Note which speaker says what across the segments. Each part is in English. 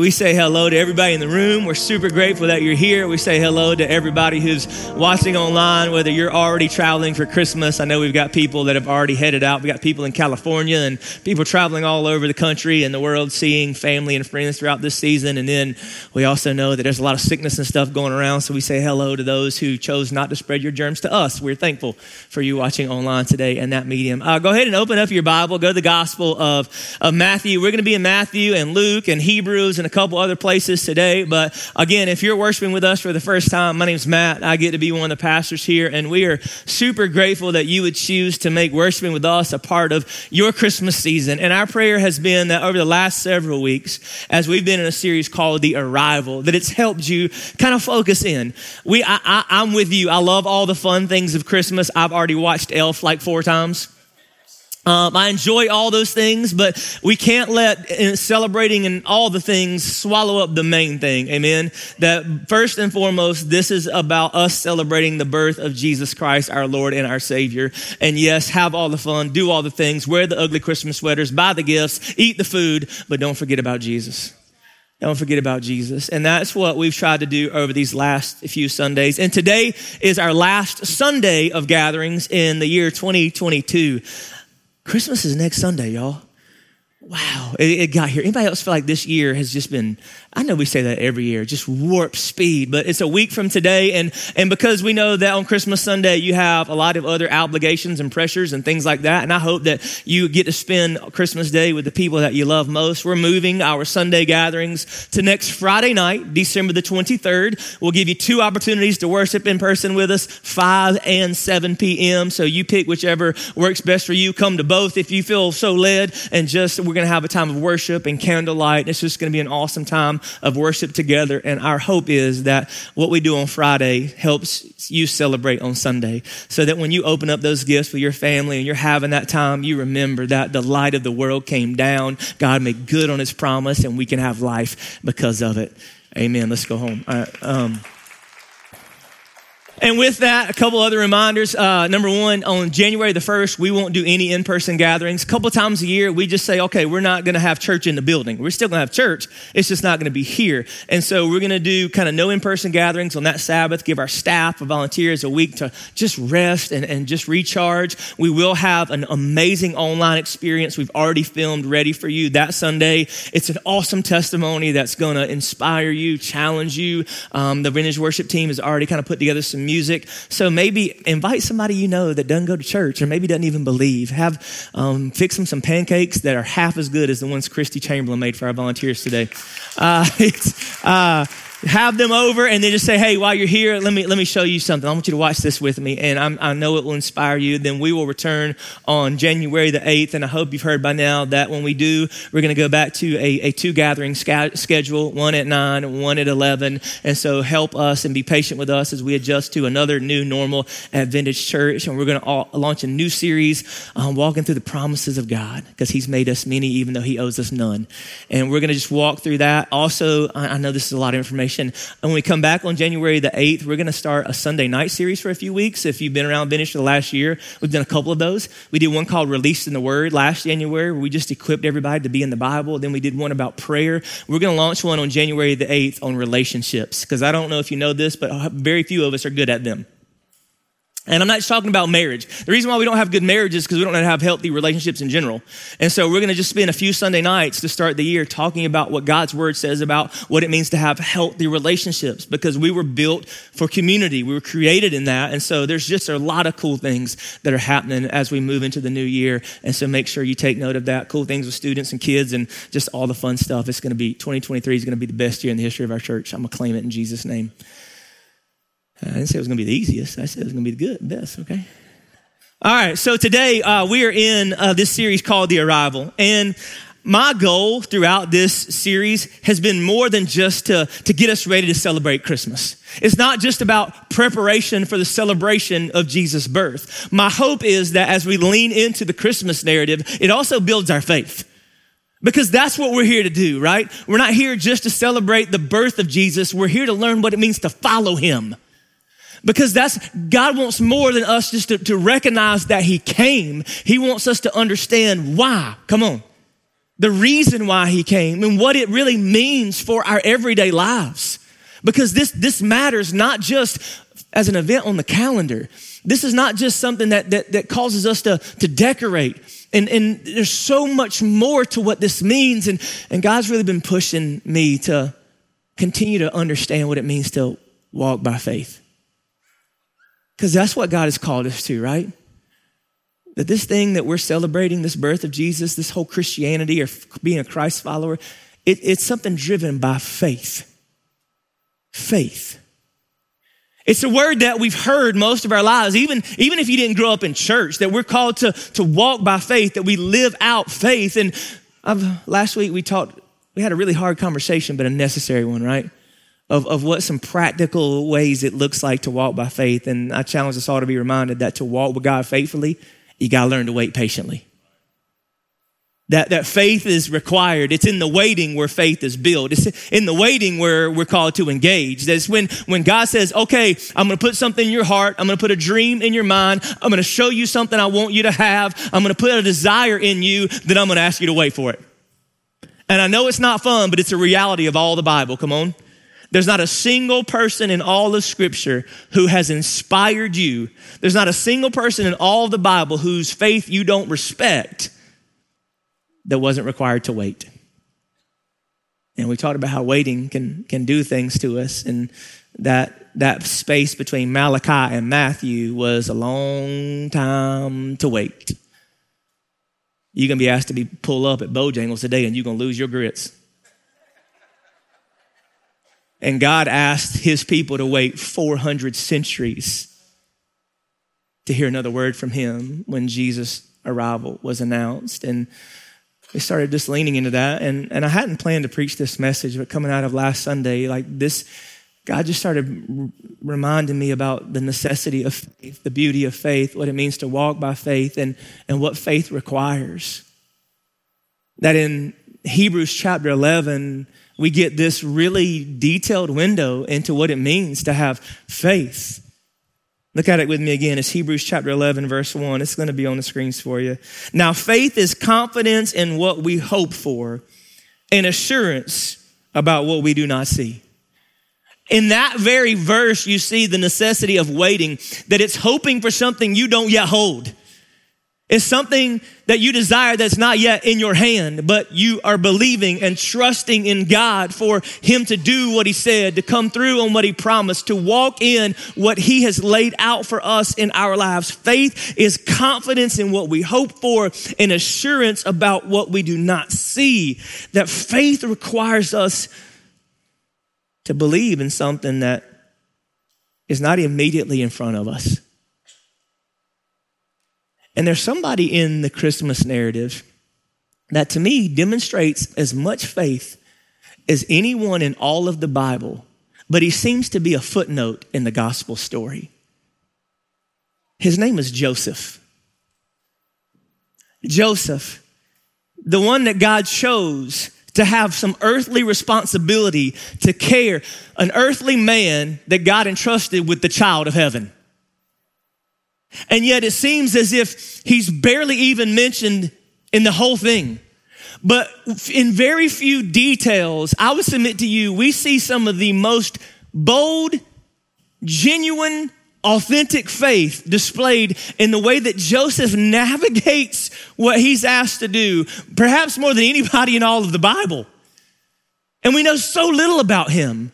Speaker 1: We say hello to everybody in the room. We're super grateful that you're here. We say hello to everybody who's watching online, whether you're already traveling for Christmas. I know we've got people that have already headed out. We've got people in California and people traveling all over the country and the world, seeing family and friends throughout this season. And then we also know that there's a lot of sickness and stuff going around. So we say hello to those who chose not to spread your germs to us. We're thankful for you watching online today and that medium. Uh, go ahead and open up your Bible. Go to the Gospel of, of Matthew. We're going to be in Matthew and Luke and Hebrews and a couple other places today. But again, if you're worshiping with us for the first time, my name's Matt. I get to be one of the pastors here, and we are super grateful that you would choose to make worshiping with us a part of your Christmas season. And our prayer has been that over the last several weeks, as we've been in a series called The Arrival, that it's helped you kind of focus in. We, I, I, I'm with you. I love all the fun things of Christmas. I've already watched Elf like four times. Um, I enjoy all those things, but we can't let uh, celebrating and all the things swallow up the main thing. Amen. That first and foremost, this is about us celebrating the birth of Jesus Christ, our Lord and our Savior. And yes, have all the fun, do all the things, wear the ugly Christmas sweaters, buy the gifts, eat the food, but don't forget about Jesus. Don't forget about Jesus. And that's what we've tried to do over these last few Sundays. And today is our last Sunday of gatherings in the year 2022. Christmas is next Sunday, y'all. Wow, it, it, got here. Anybody else feel like this year has just been, I know we say that every year, just warp speed, but it's a week from today. And, and because we know that on Christmas Sunday, you have a lot of other obligations and pressures and things like that. And I hope that you get to spend Christmas Day with the people that you love most. We're moving our Sunday gatherings to next Friday night, December the 23rd. We'll give you two opportunities to worship in person with us, 5 and 7 p.m. So you pick whichever works best for you. Come to both if you feel so led and just, we're going to have a time of worship and candlelight. It's just going to be an awesome time of worship together. And our hope is that what we do on Friday helps you celebrate on Sunday so that when you open up those gifts with your family and you're having that time, you remember that the light of the world came down. God made good on his promise and we can have life because of it. Amen. Let's go home. um, and with that, a couple other reminders. Uh, number one, on January the 1st, we won't do any in person gatherings. A couple times a year, we just say, okay, we're not going to have church in the building. We're still going to have church. It's just not going to be here. And so we're going to do kind of no in person gatherings on that Sabbath, give our staff, our volunteers a week to just rest and, and just recharge. We will have an amazing online experience we've already filmed ready for you that Sunday. It's an awesome testimony that's going to inspire you, challenge you. Um, the vintage worship team has already kind of put together some music. So maybe invite somebody you know that doesn't go to church or maybe doesn't even believe. Have um, fix them some pancakes that are half as good as the ones Christy Chamberlain made for our volunteers today. Uh, it's, uh, have them over and then just say, hey, while you're here, let me, let me show you something. I want you to watch this with me, and I'm, i know it will inspire you. Then we will return on January the 8th, and I hope you've heard by now that when we do, we're going to go back to a, a two gathering sca- schedule, one at 9, one at 11. And so help us and be patient with us as we adjust to another new normal at Vintage Church. And we're going to launch a new series, um, walking through the promises of God, because He's made us many, even though He owes us none. And we're going to just walk through that. Also, I, I know this is a lot of information and when we come back on January the 8th, we're going to start a Sunday night series for a few weeks. If you've been around Vintage for the last year, we've done a couple of those. We did one called Released in the Word last January, where we just equipped everybody to be in the Bible. Then we did one about prayer. We're going to launch one on January the 8th on relationships, because I don't know if you know this, but very few of us are good at them. And I'm not just talking about marriage. The reason why we don't have good marriages is because we don't have healthy relationships in general. And so we're going to just spend a few Sunday nights to start the year talking about what God's word says about what it means to have healthy relationships because we were built for community. We were created in that. And so there's just a lot of cool things that are happening as we move into the new year. And so make sure you take note of that. Cool things with students and kids and just all the fun stuff. It's going to be 2023 is going to be the best year in the history of our church. I'm going to claim it in Jesus' name. I didn't say it was going to be the easiest. I said it was going to be the good, best, okay? All right, so today uh, we are in uh, this series called The Arrival. And my goal throughout this series has been more than just to, to get us ready to celebrate Christmas. It's not just about preparation for the celebration of Jesus' birth. My hope is that as we lean into the Christmas narrative, it also builds our faith. Because that's what we're here to do, right? We're not here just to celebrate the birth of Jesus. We're here to learn what it means to follow him. Because that's, God wants more than us just to, to recognize that He came. He wants us to understand why. Come on. the reason why he came and what it really means for our everyday lives. Because this, this matters not just as an event on the calendar. This is not just something that, that, that causes us to, to decorate. And, and there's so much more to what this means. And, and God's really been pushing me to continue to understand what it means to walk by faith. Because that's what God has called us to, right? That this thing that we're celebrating, this birth of Jesus, this whole Christianity or being a Christ follower, it, it's something driven by faith. Faith. It's a word that we've heard most of our lives, even, even if you didn't grow up in church, that we're called to, to walk by faith, that we live out faith. And I've, last week we talked, we had a really hard conversation, but a necessary one, right? Of, of what some practical ways it looks like to walk by faith. And I challenge us all to be reminded that to walk with God faithfully, you got to learn to wait patiently. That, that faith is required. It's in the waiting where faith is built. It's in the waiting where we're called to engage. That's when, when God says, okay, I'm going to put something in your heart. I'm going to put a dream in your mind. I'm going to show you something I want you to have. I'm going to put a desire in you. Then I'm going to ask you to wait for it. And I know it's not fun, but it's a reality of all the Bible. Come on. There's not a single person in all of Scripture who has inspired you. There's not a single person in all of the Bible whose faith you don't respect that wasn't required to wait. And we talked about how waiting can, can do things to us. And that, that space between Malachi and Matthew was a long time to wait. You're going to be asked to be pull up at Bojangles today and you're going to lose your grits. And God asked his people to wait 400 centuries to hear another word from him when Jesus' arrival was announced. And we started just leaning into that. And, and I hadn't planned to preach this message, but coming out of last Sunday, like this, God just started reminding me about the necessity of faith, the beauty of faith, what it means to walk by faith, and, and what faith requires. That in Hebrews chapter 11, we get this really detailed window into what it means to have faith. Look at it with me again. It's Hebrews chapter 11, verse 1. It's going to be on the screens for you. Now, faith is confidence in what we hope for and assurance about what we do not see. In that very verse, you see the necessity of waiting, that it's hoping for something you don't yet hold. It's something that you desire that's not yet in your hand, but you are believing and trusting in God for Him to do what He said, to come through on what He promised, to walk in what He has laid out for us in our lives. Faith is confidence in what we hope for and assurance about what we do not see. That faith requires us to believe in something that is not immediately in front of us. And there's somebody in the Christmas narrative that to me demonstrates as much faith as anyone in all of the Bible, but he seems to be a footnote in the gospel story. His name is Joseph. Joseph, the one that God chose to have some earthly responsibility to care, an earthly man that God entrusted with the child of heaven. And yet it seems as if he's barely even mentioned in the whole thing. But in very few details, I would submit to you, we see some of the most bold, genuine, authentic faith displayed in the way that Joseph navigates what he's asked to do, perhaps more than anybody in all of the Bible. And we know so little about him.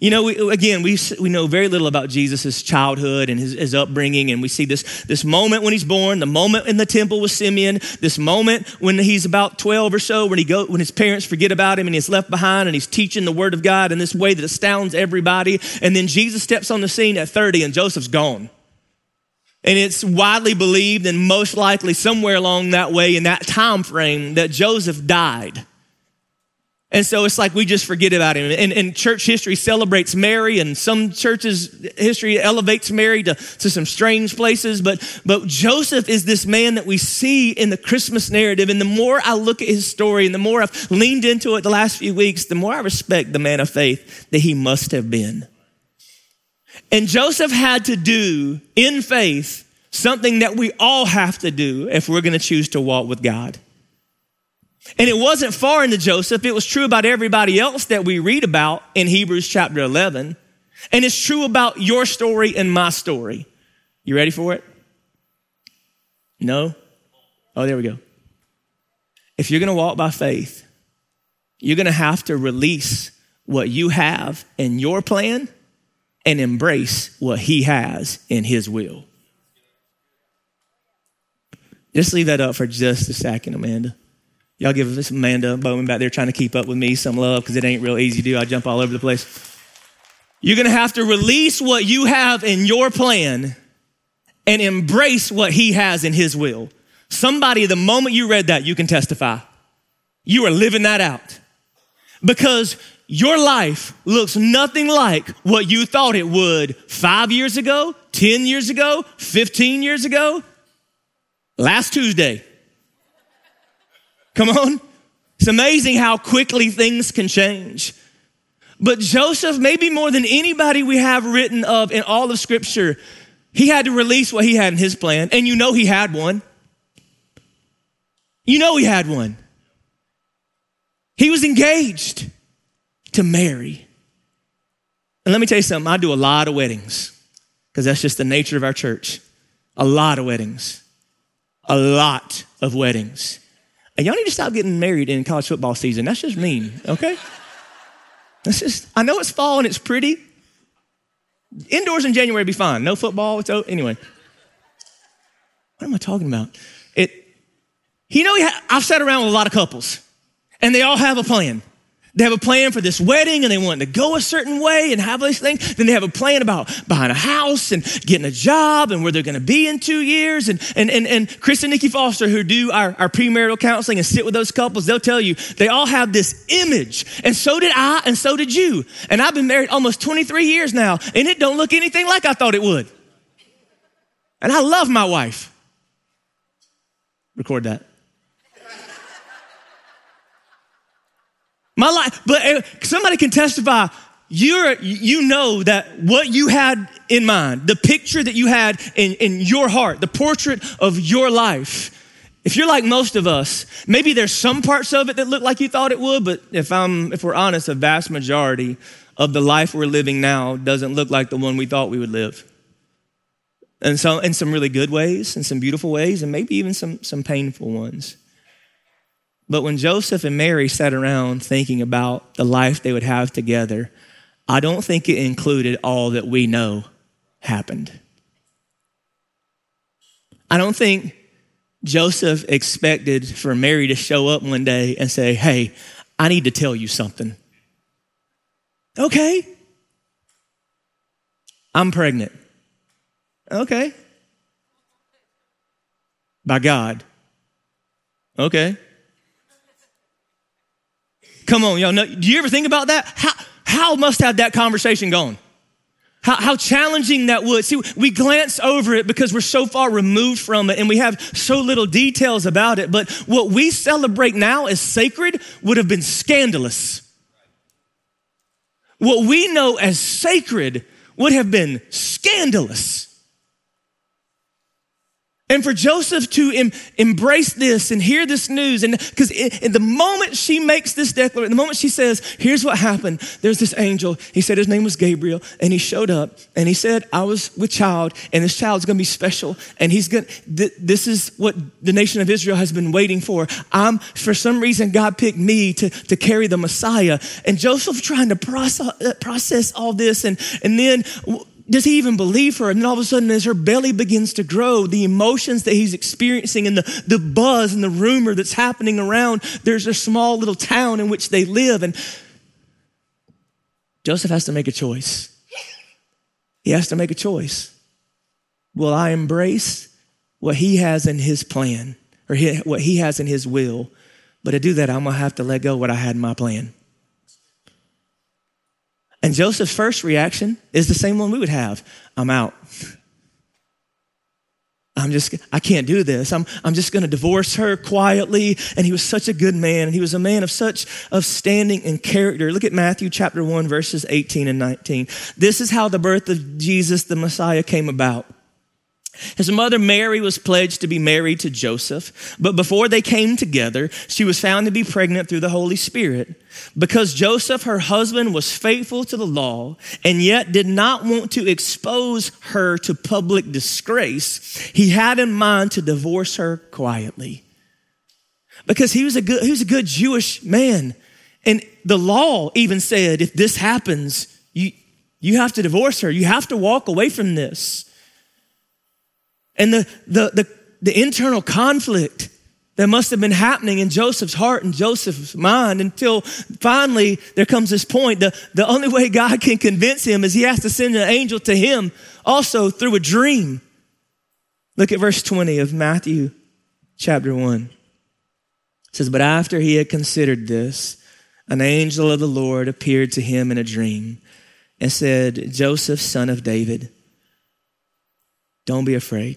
Speaker 1: You know, we, again, we, we know very little about Jesus' childhood and his, his upbringing, and we see this, this moment when he's born, the moment in the temple with Simeon, this moment when he's about 12 or so, when, he go, when his parents forget about him and he's left behind and he's teaching the word of God in this way that astounds everybody. And then Jesus steps on the scene at 30 and Joseph's gone. And it's widely believed and most likely somewhere along that way in that time frame that Joseph died. And so it's like we just forget about him. And, and, church history celebrates Mary, and some churches' history elevates Mary to, to some strange places. But, but Joseph is this man that we see in the Christmas narrative. And the more I look at his story and the more I've leaned into it the last few weeks, the more I respect the man of faith that he must have been. And Joseph had to do in faith something that we all have to do if we're going to choose to walk with God. And it wasn't foreign to Joseph. It was true about everybody else that we read about in Hebrews chapter 11. And it's true about your story and my story. You ready for it? No? Oh, there we go. If you're going to walk by faith, you're going to have to release what you have in your plan and embrace what he has in his will. Just leave that up for just a second, Amanda. Y'all give Amanda Bowman back there trying to keep up with me some love because it ain't real easy to do. I jump all over the place. You're going to have to release what you have in your plan and embrace what he has in his will. Somebody, the moment you read that, you can testify. You are living that out because your life looks nothing like what you thought it would five years ago, 10 years ago, 15 years ago, last Tuesday. Come on. It's amazing how quickly things can change. But Joseph, maybe more than anybody we have written of in all of Scripture, he had to release what he had in his plan. And you know he had one. You know he had one. He was engaged to Mary. And let me tell you something, I do a lot of weddings because that's just the nature of our church. A lot of weddings. A lot of weddings. And y'all need to stop getting married in college football season. That's just mean, okay? That's just, I know it's fall and it's pretty. Indoors in January be fine. No football. It's anyway. What am I talking about? It. You know, I've sat around with a lot of couples, and they all have a plan. They have a plan for this wedding and they want to go a certain way and have these things. Then they have a plan about buying a house and getting a job and where they're going to be in two years. And, and, and, and Chris and Nikki Foster, who do our, our premarital counseling and sit with those couples, they'll tell you they all have this image. And so did I and so did you. And I've been married almost 23 years now and it don't look anything like I thought it would. And I love my wife. Record that. My life, but uh, somebody can testify. You're, you know that what you had in mind, the picture that you had in, in your heart, the portrait of your life. If you're like most of us, maybe there's some parts of it that look like you thought it would, but if I'm, if we're honest, a vast majority of the life we're living now doesn't look like the one we thought we would live. And so, in some really good ways, and some beautiful ways, and maybe even some, some painful ones. But when Joseph and Mary sat around thinking about the life they would have together, I don't think it included all that we know happened. I don't think Joseph expected for Mary to show up one day and say, Hey, I need to tell you something. Okay. I'm pregnant. Okay. By God. Okay. Come on, y'all. Know, do you ever think about that? How, how must have that conversation gone? How, how, challenging that would. See, we glance over it because we're so far removed from it and we have so little details about it. But what we celebrate now as sacred would have been scandalous. What we know as sacred would have been scandalous. And for Joseph to em- embrace this and hear this news, and because in the moment she makes this declaration, the moment she says, Here's what happened, there's this angel. He said his name was Gabriel, and he showed up and he said, I was with child, and this child's gonna be special, and he's gonna, th- this is what the nation of Israel has been waiting for. I'm, for some reason, God picked me to, to carry the Messiah. And Joseph trying to process, uh, process all this, and, and then does he even believe her? And then all of a sudden, as her belly begins to grow, the emotions that he's experiencing and the, the buzz and the rumor that's happening around, there's a small little town in which they live. And Joseph has to make a choice. He has to make a choice. Will I embrace what he has in his plan or what he has in his will? But to do that, I'm going to have to let go what I had in my plan. And Joseph's first reaction is the same one we would have I'm out. I'm just, I can't do this. I'm, I'm just going to divorce her quietly. And he was such a good man. And he was a man of such, of standing and character. Look at Matthew chapter 1, verses 18 and 19. This is how the birth of Jesus, the Messiah, came about. His mother Mary was pledged to be married to Joseph, but before they came together, she was found to be pregnant through the Holy Spirit. Because Joseph, her husband, was faithful to the law and yet did not want to expose her to public disgrace, he had in mind to divorce her quietly. Because he was a good, he was a good Jewish man. And the law even said if this happens, you, you have to divorce her. You have to walk away from this. And the, the, the, the internal conflict that must have been happening in Joseph's heart and Joseph's mind until finally there comes this point. The, the only way God can convince him is he has to send an angel to him also through a dream. Look at verse 20 of Matthew chapter 1. It says, But after he had considered this, an angel of the Lord appeared to him in a dream and said, Joseph, son of David, don't be afraid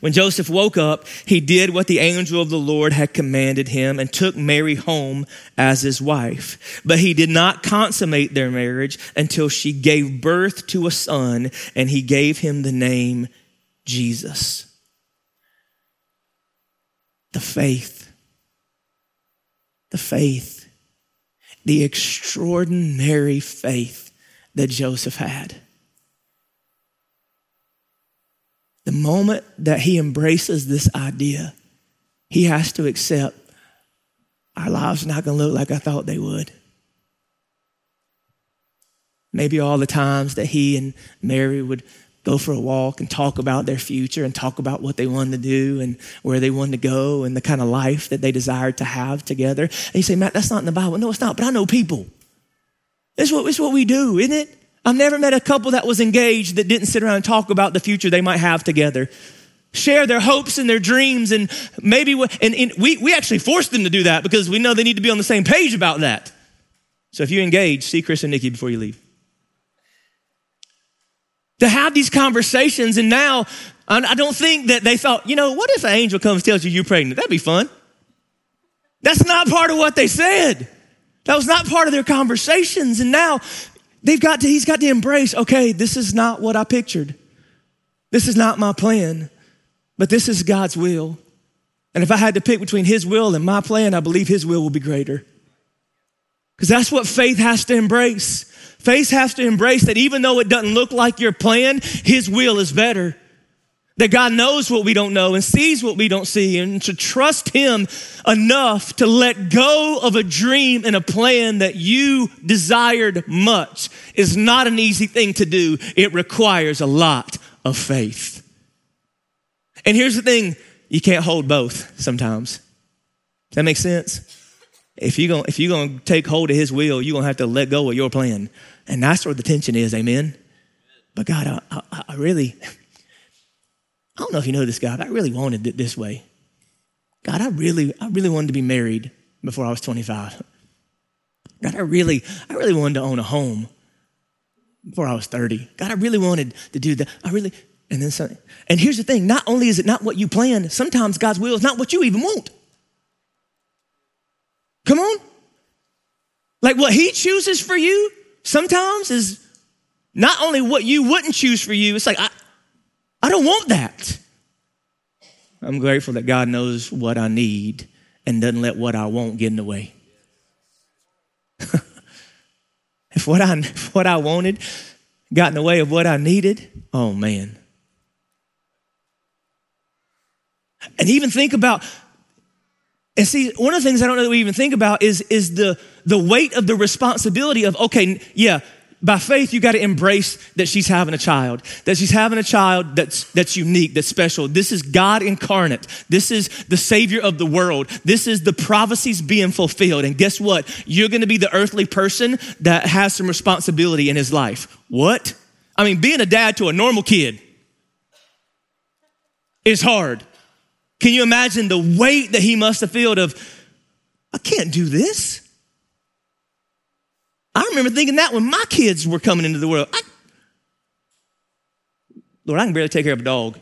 Speaker 1: When Joseph woke up, he did what the angel of the Lord had commanded him and took Mary home as his wife. But he did not consummate their marriage until she gave birth to a son and he gave him the name Jesus. The faith, the faith, the extraordinary faith that Joseph had. The moment that he embraces this idea, he has to accept our lives are not going to look like I thought they would. Maybe all the times that he and Mary would go for a walk and talk about their future and talk about what they wanted to do and where they wanted to go and the kind of life that they desired to have together. And you say, Matt, that's not in the Bible. No, it's not, but I know people. It's what, it's what we do, isn't it? I've never met a couple that was engaged that didn't sit around and talk about the future they might have together. Share their hopes and their dreams, and maybe, and, and we, we actually force them to do that because we know they need to be on the same page about that. So if you engage, see Chris and Nikki before you leave. To have these conversations, and now I don't think that they thought, you know, what if an angel comes tells you you're pregnant? That'd be fun. That's not part of what they said. That was not part of their conversations. And now They've got to, he's got to embrace, okay, this is not what I pictured. This is not my plan, but this is God's will. And if I had to pick between his will and my plan, I believe his will will be greater. Because that's what faith has to embrace. Faith has to embrace that even though it doesn't look like your plan, his will is better. That God knows what we don't know and sees what we don't see, and to trust Him enough to let go of a dream and a plan that you desired much is not an easy thing to do. It requires a lot of faith. And here's the thing you can't hold both sometimes. Does that make sense? If you're gonna, if you're gonna take hold of His will, you're gonna have to let go of your plan. And that's where the tension is, amen? But God, I, I, I really. I don't know if you know this, God. I really wanted it this way. God, I really, I really wanted to be married before I was 25. God, I really, I really wanted to own a home before I was 30. God, I really wanted to do that. I really, and then something. And here's the thing not only is it not what you plan, sometimes God's will is not what you even want. Come on. Like what He chooses for you sometimes is not only what you wouldn't choose for you, it's like, I, I don't want that. I'm grateful that God knows what I need and doesn't let what I want get in the way. if what I, if what I wanted got in the way of what I needed, oh man. And even think about, and see, one of the things I don't know that we even think about is, is the, the weight of the responsibility of, okay, yeah, by faith, you got to embrace that she's having a child, that she's having a child that's, that's unique, that's special. This is God incarnate. This is the Savior of the world. This is the prophecies being fulfilled. And guess what? You're going to be the earthly person that has some responsibility in his life. What? I mean, being a dad to a normal kid, is hard. Can you imagine the weight that he must have felt of, I can't do this? I remember thinking that when my kids were coming into the world. I, Lord, I can barely take care of a dog.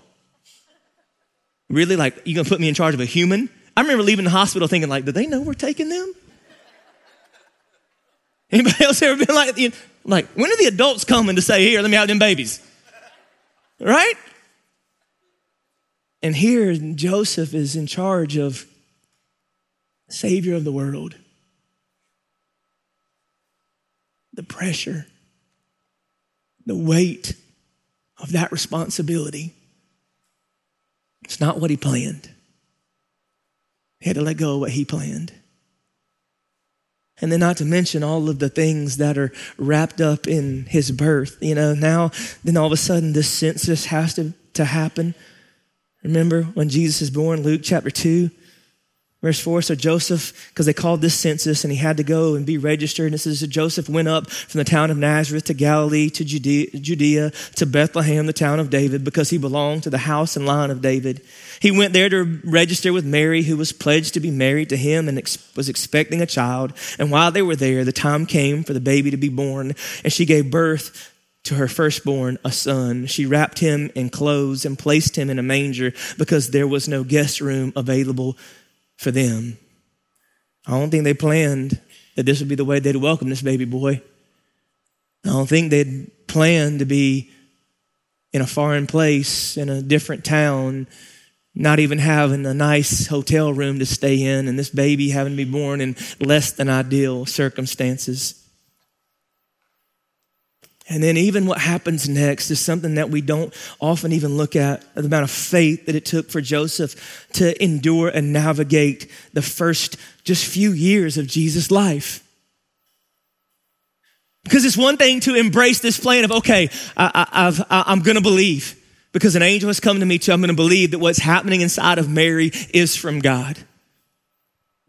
Speaker 1: Really? Like, you're gonna put me in charge of a human? I remember leaving the hospital thinking, like, do they know we're taking them? Anybody else ever been like, like, when are the adults coming to say, here, let me have them babies? Right? And here, Joseph is in charge of Savior of the world. The pressure, the weight of that responsibility. It's not what he planned. He had to let go of what he planned. And then, not to mention all of the things that are wrapped up in his birth. You know, now, then all of a sudden, this census has to, to happen. Remember when Jesus is born, Luke chapter 2? Verse 4 So Joseph, because they called this census and he had to go and be registered. And it says, so Joseph went up from the town of Nazareth to Galilee, to Judea, Judea, to Bethlehem, the town of David, because he belonged to the house and line of David. He went there to register with Mary, who was pledged to be married to him and ex- was expecting a child. And while they were there, the time came for the baby to be born, and she gave birth to her firstborn, a son. She wrapped him in clothes and placed him in a manger because there was no guest room available for them. I don't think they planned that this would be the way they'd welcome this baby boy. I don't think they'd planned to be in a foreign place, in a different town, not even having a nice hotel room to stay in, and this baby having to be born in less than ideal circumstances. And then, even what happens next is something that we don't often even look at the amount of faith that it took for Joseph to endure and navigate the first just few years of Jesus' life. Because it's one thing to embrace this plan of, okay, I, am going to believe because an angel has come to me too. I'm going to believe that what's happening inside of Mary is from God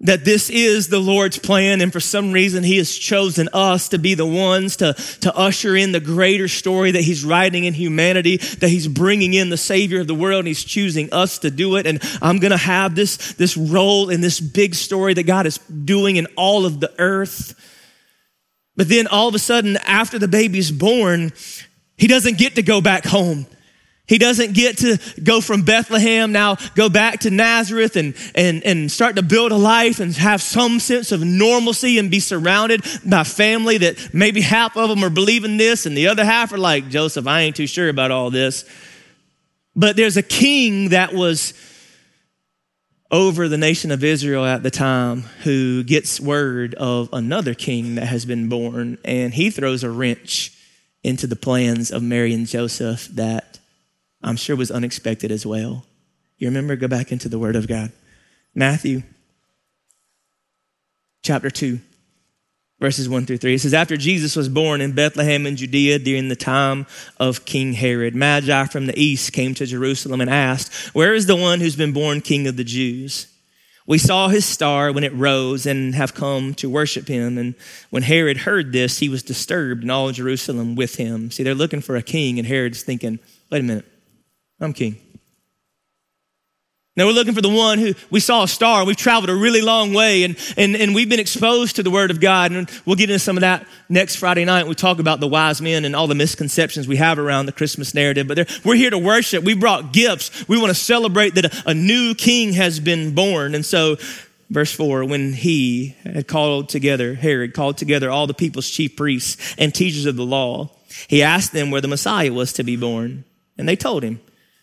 Speaker 1: that this is the Lord's plan, and for some reason, He has chosen us to be the ones to, to usher in the greater story that He's writing in humanity, that He's bringing in the Savior of the world, and He's choosing us to do it. And I'm gonna have this, this role in this big story that God is doing in all of the earth. But then all of a sudden, after the baby's born, He doesn't get to go back home. He doesn't get to go from Bethlehem now, go back to Nazareth and, and, and start to build a life and have some sense of normalcy and be surrounded by family that maybe half of them are believing this and the other half are like, Joseph, I ain't too sure about all this. But there's a king that was over the nation of Israel at the time who gets word of another king that has been born and he throws a wrench into the plans of Mary and Joseph that I'm sure was unexpected as well. You remember? Go back into the Word of God. Matthew chapter 2, verses 1 through 3. It says, After Jesus was born in Bethlehem in Judea during the time of King Herod, Magi from the east came to Jerusalem and asked, Where is the one who's been born king of the Jews? We saw his star when it rose and have come to worship him. And when Herod heard this, he was disturbed, and all Jerusalem with him. See, they're looking for a king, and Herod's thinking, wait a minute. I'm king. Now we're looking for the one who we saw a star. We've traveled a really long way and, and, and we've been exposed to the word of God. And we'll get into some of that next Friday night. We talk about the wise men and all the misconceptions we have around the Christmas narrative. But we're here to worship. We brought gifts. We want to celebrate that a, a new king has been born. And so verse 4 when he had called together herod called together all the people's chief priests and teachers of the law he asked them where the messiah was to be born and they told him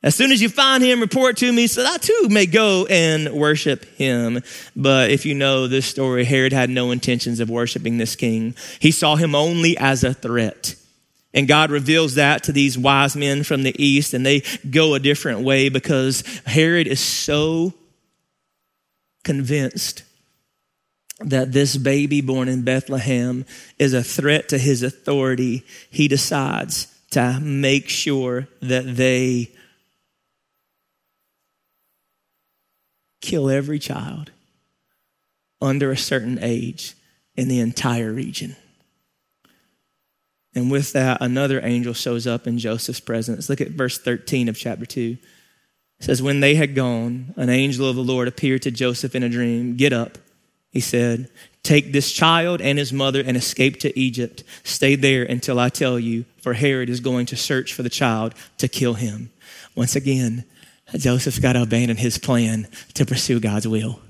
Speaker 1: As soon as you find him, report to me so that I too may go and worship him. But if you know this story, Herod had no intentions of worshiping this king. He saw him only as a threat. And God reveals that to these wise men from the east, and they go a different way because Herod is so convinced that this baby born in Bethlehem is a threat to his authority, he decides to make sure that they kill every child under a certain age in the entire region. And with that, another angel shows up in Joseph's presence. Look at verse 13 of chapter 2. It says, When they had gone, an angel of the Lord appeared to Joseph in a dream. Get up, he said. Take this child and his mother and escape to Egypt. Stay there until I tell you, for Herod is going to search for the child to kill him. Once again, Joseph's got to abandon his plan to pursue God's will.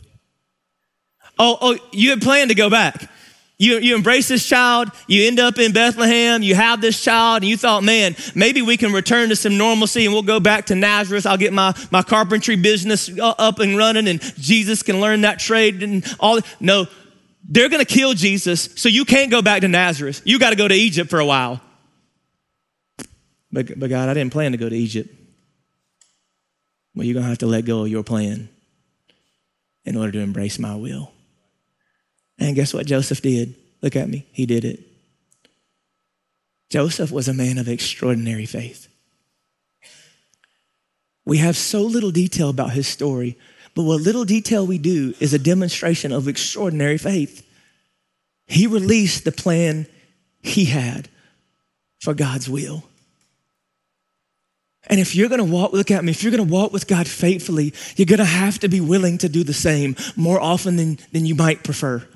Speaker 1: Oh, oh, you had planned to go back. You, you embrace this child, you end up in Bethlehem, you have this child, and you thought, man, maybe we can return to some normalcy and we'll go back to Nazareth. I'll get my, my carpentry business up and running and Jesus can learn that trade and all. No, they're going to kill Jesus, so you can't go back to Nazareth. You got to go to Egypt for a while. But, but God, I didn't plan to go to Egypt. Well, you're going to have to let go of your plan in order to embrace my will. And guess what Joseph did? Look at me. He did it. Joseph was a man of extraordinary faith. We have so little detail about his story, but what little detail we do is a demonstration of extraordinary faith. He released the plan he had for God's will. And if you're going to walk, look at me, if you're going to walk with God faithfully, you're going to have to be willing to do the same more often than, than you might prefer.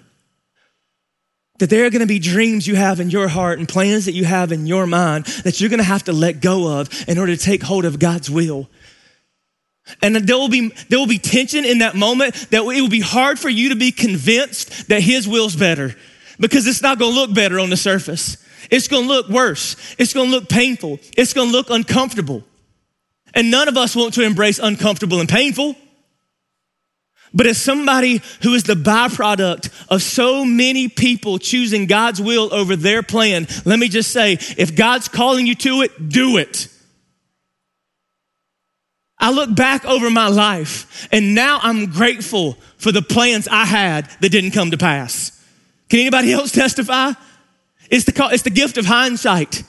Speaker 1: That there are going to be dreams you have in your heart and plans that you have in your mind that you're going to have to let go of in order to take hold of God's will. And there will be, there will be tension in that moment that it will be hard for you to be convinced that His will's better because it's not going to look better on the surface. It's going to look worse. It's going to look painful. It's going to look uncomfortable. And none of us want to embrace uncomfortable and painful. But as somebody who is the byproduct of so many people choosing God's will over their plan, let me just say if God's calling you to it, do it. I look back over my life and now I'm grateful for the plans I had that didn't come to pass. Can anybody else testify? It's the, it's the gift of hindsight.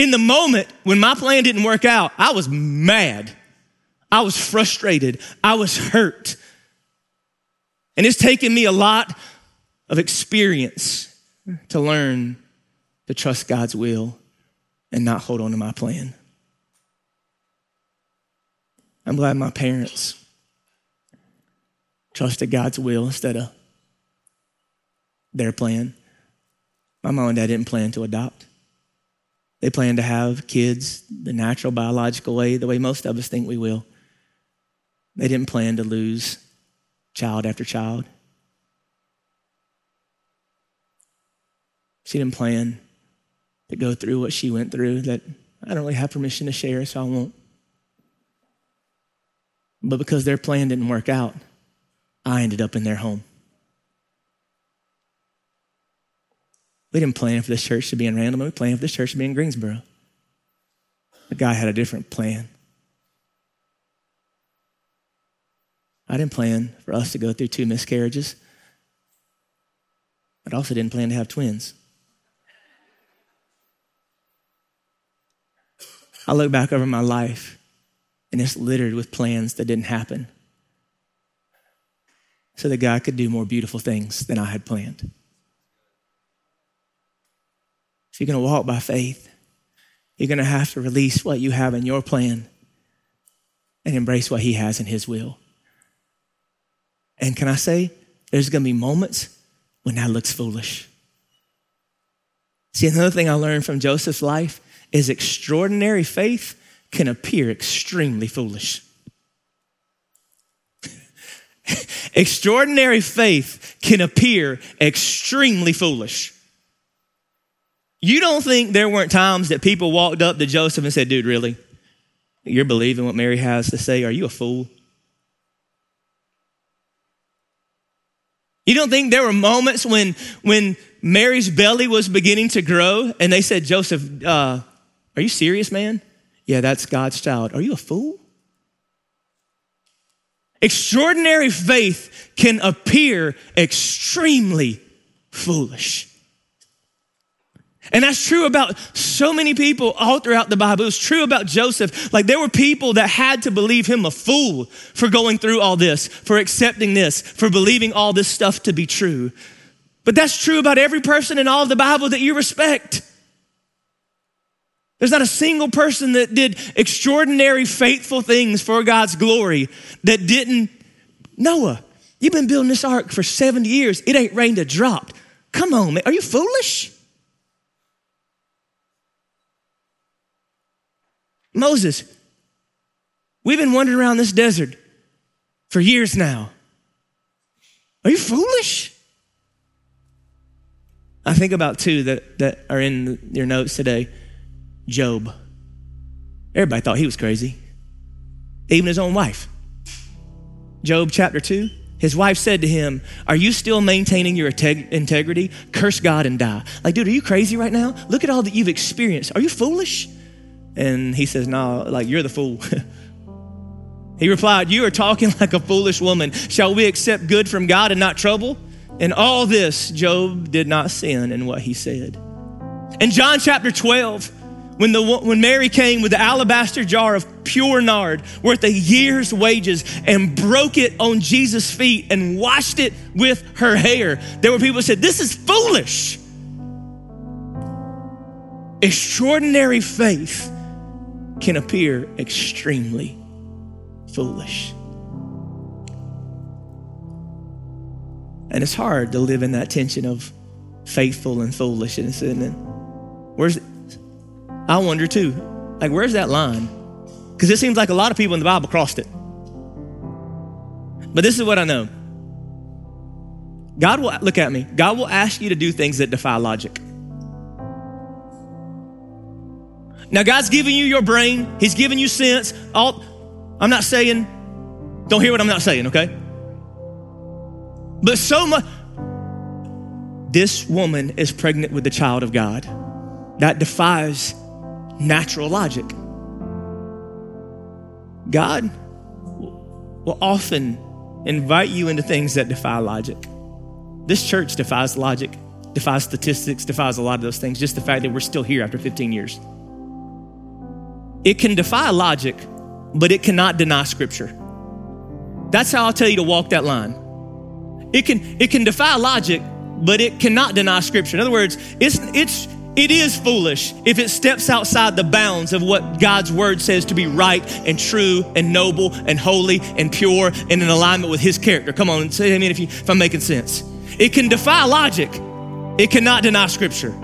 Speaker 1: In the moment when my plan didn't work out, I was mad. I was frustrated. I was hurt. And it's taken me a lot of experience to learn to trust God's will and not hold on to my plan. I'm glad my parents trusted God's will instead of their plan. My mom and dad didn't plan to adopt. They plan to have kids the natural biological way, the way most of us think we will. They didn't plan to lose child after child. She didn't plan to go through what she went through that I don't really have permission to share, so I won't. But because their plan didn't work out, I ended up in their home. We didn't plan for this church to be in Randleman. We planned for this church to be in Greensboro. The guy had a different plan. I didn't plan for us to go through two miscarriages. I also didn't plan to have twins. I look back over my life and it's littered with plans that didn't happen so that God could do more beautiful things than I had planned. You're going to walk by faith, you're going to have to release what you have in your plan and embrace what He has in His will. And can I say, there's going to be moments when that looks foolish. See, another thing I learned from Joseph's life is extraordinary faith can appear extremely foolish. extraordinary faith can appear extremely foolish. You don't think there weren't times that people walked up to Joseph and said, Dude, really? You're believing what Mary has to say? Are you a fool? You don't think there were moments when, when Mary's belly was beginning to grow and they said, Joseph, uh, are you serious, man? Yeah, that's God's child. Are you a fool? Extraordinary faith can appear extremely foolish. And that's true about so many people all throughout the Bible. It was true about Joseph. Like there were people that had to believe him a fool for going through all this, for accepting this, for believing all this stuff to be true. But that's true about every person in all of the Bible that you respect. There's not a single person that did extraordinary, faithful things for God's glory that didn't. Noah, you've been building this ark for 70 years. It ain't rained a drop. Come on, man. Are you foolish? Moses, we've been wandering around this desert for years now. Are you foolish? I think about two that, that are in your notes today. Job. Everybody thought he was crazy, even his own wife. Job chapter 2, his wife said to him, Are you still maintaining your integrity? Curse God and die. Like, dude, are you crazy right now? Look at all that you've experienced. Are you foolish? And he says, No, like, you're the fool. he replied, You are talking like a foolish woman. Shall we accept good from God and not trouble? In all this, Job did not sin in what he said. In John chapter 12, when, the, when Mary came with the alabaster jar of pure nard worth a year's wages and broke it on Jesus' feet and washed it with her hair, there were people who said, This is foolish. Extraordinary faith can appear extremely foolish. And it's hard to live in that tension of faithful and foolishness, isn't it? Where's I wonder too, like where's that line? Because it seems like a lot of people in the Bible crossed it. But this is what I know. God will look at me. God will ask you to do things that defy logic. Now, God's giving you your brain, He's giving you sense. All, I'm not saying, don't hear what I'm not saying, okay? But so much, this woman is pregnant with the child of God. That defies natural logic. God will often invite you into things that defy logic. This church defies logic, defies statistics, defies a lot of those things, just the fact that we're still here after 15 years. It can defy logic, but it cannot deny scripture. That's how I'll tell you to walk that line. It can, it can defy logic, but it cannot deny scripture. In other words, it's, it's, it is foolish if it steps outside the bounds of what God's word says to be right and true and noble and holy and pure and in alignment with his character. Come on, say amen if, you, if I'm making sense. It can defy logic. It cannot deny scripture.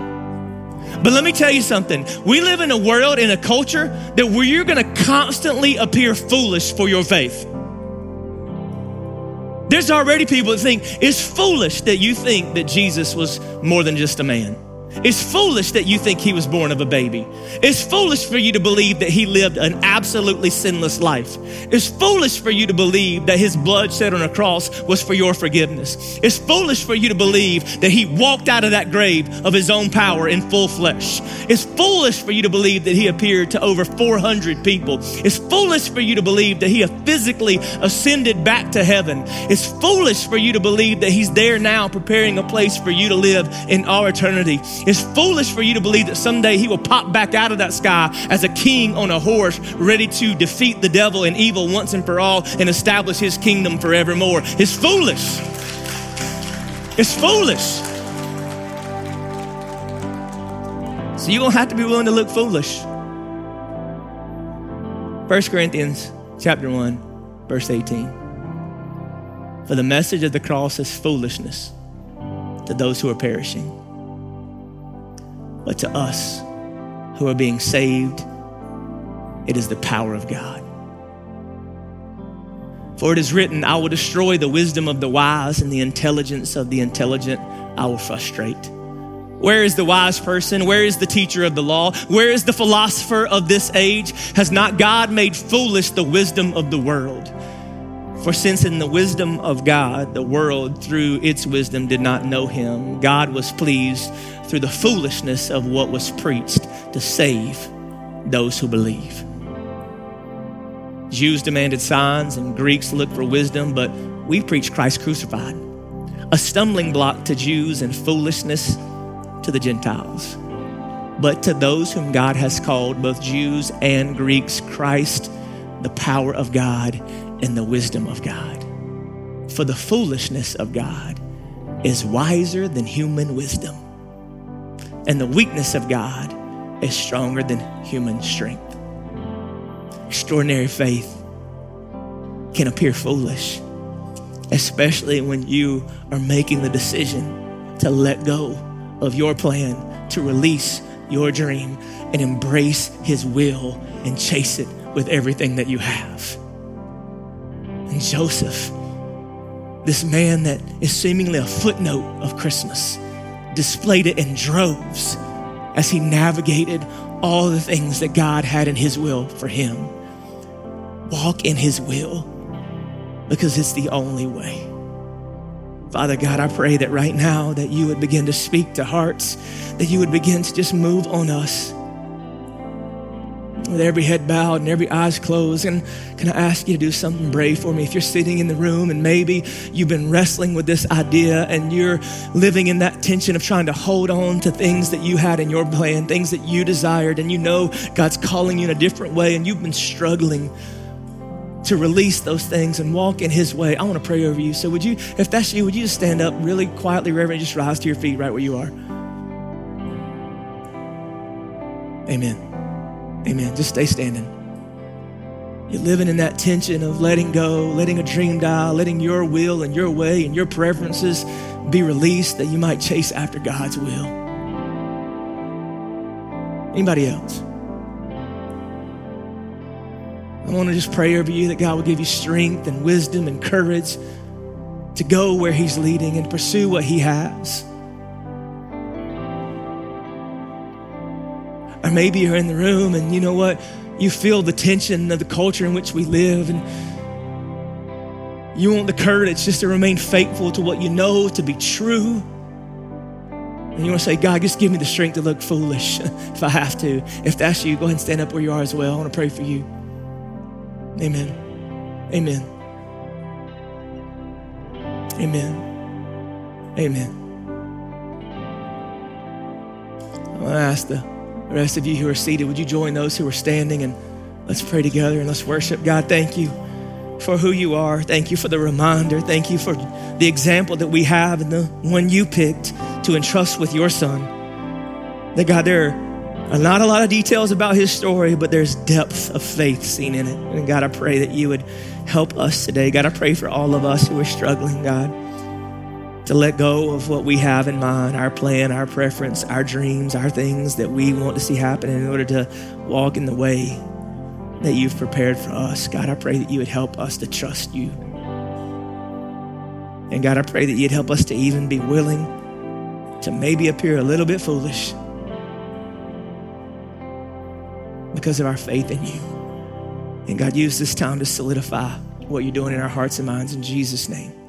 Speaker 1: But let me tell you something. We live in a world, in a culture that where you're going to constantly appear foolish for your faith. There's already people that think it's foolish that you think that Jesus was more than just a man. It's foolish that you think he was born of a baby. It's foolish for you to believe that he lived an absolutely sinless life. It's foolish for you to believe that his blood shed on a cross was for your forgiveness. It's foolish for you to believe that he walked out of that grave of his own power in full flesh. It's foolish for you to believe that he appeared to over 400 people. It's foolish for you to believe that he physically ascended back to heaven. It's foolish for you to believe that he's there now preparing a place for you to live in all eternity. It's foolish for you to believe that someday he will pop back out of that sky as a king on a horse, ready to defeat the devil and evil once and for all and establish his kingdom forevermore. It's foolish. It's foolish. So you're going to have to be willing to look foolish. 1 Corinthians chapter 1, verse 18. For the message of the cross is foolishness to those who are perishing but to us who are being saved, it is the power of God. For it is written, I will destroy the wisdom of the wise and the intelligence of the intelligent I will frustrate. Where is the wise person? Where is the teacher of the law? Where is the philosopher of this age? Has not God made foolish the wisdom of the world? For since in the wisdom of God, the world through its wisdom did not know him, God was pleased through the foolishness of what was preached to save those who believe. Jews demanded signs and Greeks looked for wisdom, but we preach Christ crucified, a stumbling block to Jews and foolishness to the Gentiles. But to those whom God has called, both Jews and Greeks, Christ, the power of God and the wisdom of God. For the foolishness of God is wiser than human wisdom, and the weakness of God is stronger than human strength. Extraordinary faith can appear foolish, especially when you are making the decision to let go of your plan, to release your dream, and embrace His will and chase it with everything that you have. And Joseph, this man that is seemingly a footnote of Christmas, displayed it in droves as he navigated all the things that God had in his will for him. Walk in his will because it's the only way. Father God, I pray that right now that you would begin to speak to hearts, that you would begin to just move on us. With every head bowed and every eyes closed, and can I ask you to do something brave for me? If you're sitting in the room and maybe you've been wrestling with this idea and you're living in that tension of trying to hold on to things that you had in your plan, things that you desired, and you know God's calling you in a different way, and you've been struggling to release those things and walk in His way, I want to pray over you. So, would you, if that's you, would you just stand up really quietly, Reverend, just rise to your feet right where you are? Amen. Amen. Just stay standing. You're living in that tension of letting go, letting a dream die, letting your will and your way and your preferences be released that you might chase after God's will. Anybody else? I want to just pray over you that God will give you strength and wisdom and courage to go where He's leading and pursue what He has. Or maybe you're in the room and you know what? You feel the tension of the culture in which we live and you want the courage just to remain faithful to what you know to be true. And you want to say, God, just give me the strength to look foolish if I have to. If that's you, go ahead and stand up where you are as well. I want to pray for you. Amen. Amen. Amen. Amen. I want to ask the rest of you who are seated, would you join those who are standing and let's pray together and let's worship God. Thank you for who you are. Thank you for the reminder. Thank you for the example that we have and the one you picked to entrust with your son. That God, there are not a lot of details about his story, but there's depth of faith seen in it. And God, I pray that you would help us today. God, I pray for all of us who are struggling, God, to let go of what we have in mind, our plan, our preference, our dreams, our things that we want to see happen in order to walk in the way that you've prepared for us. God, I pray that you would help us to trust you. And God, I pray that you'd help us to even be willing to maybe appear a little bit foolish because of our faith in you. And God, use this time to solidify what you're doing in our hearts and minds in Jesus' name.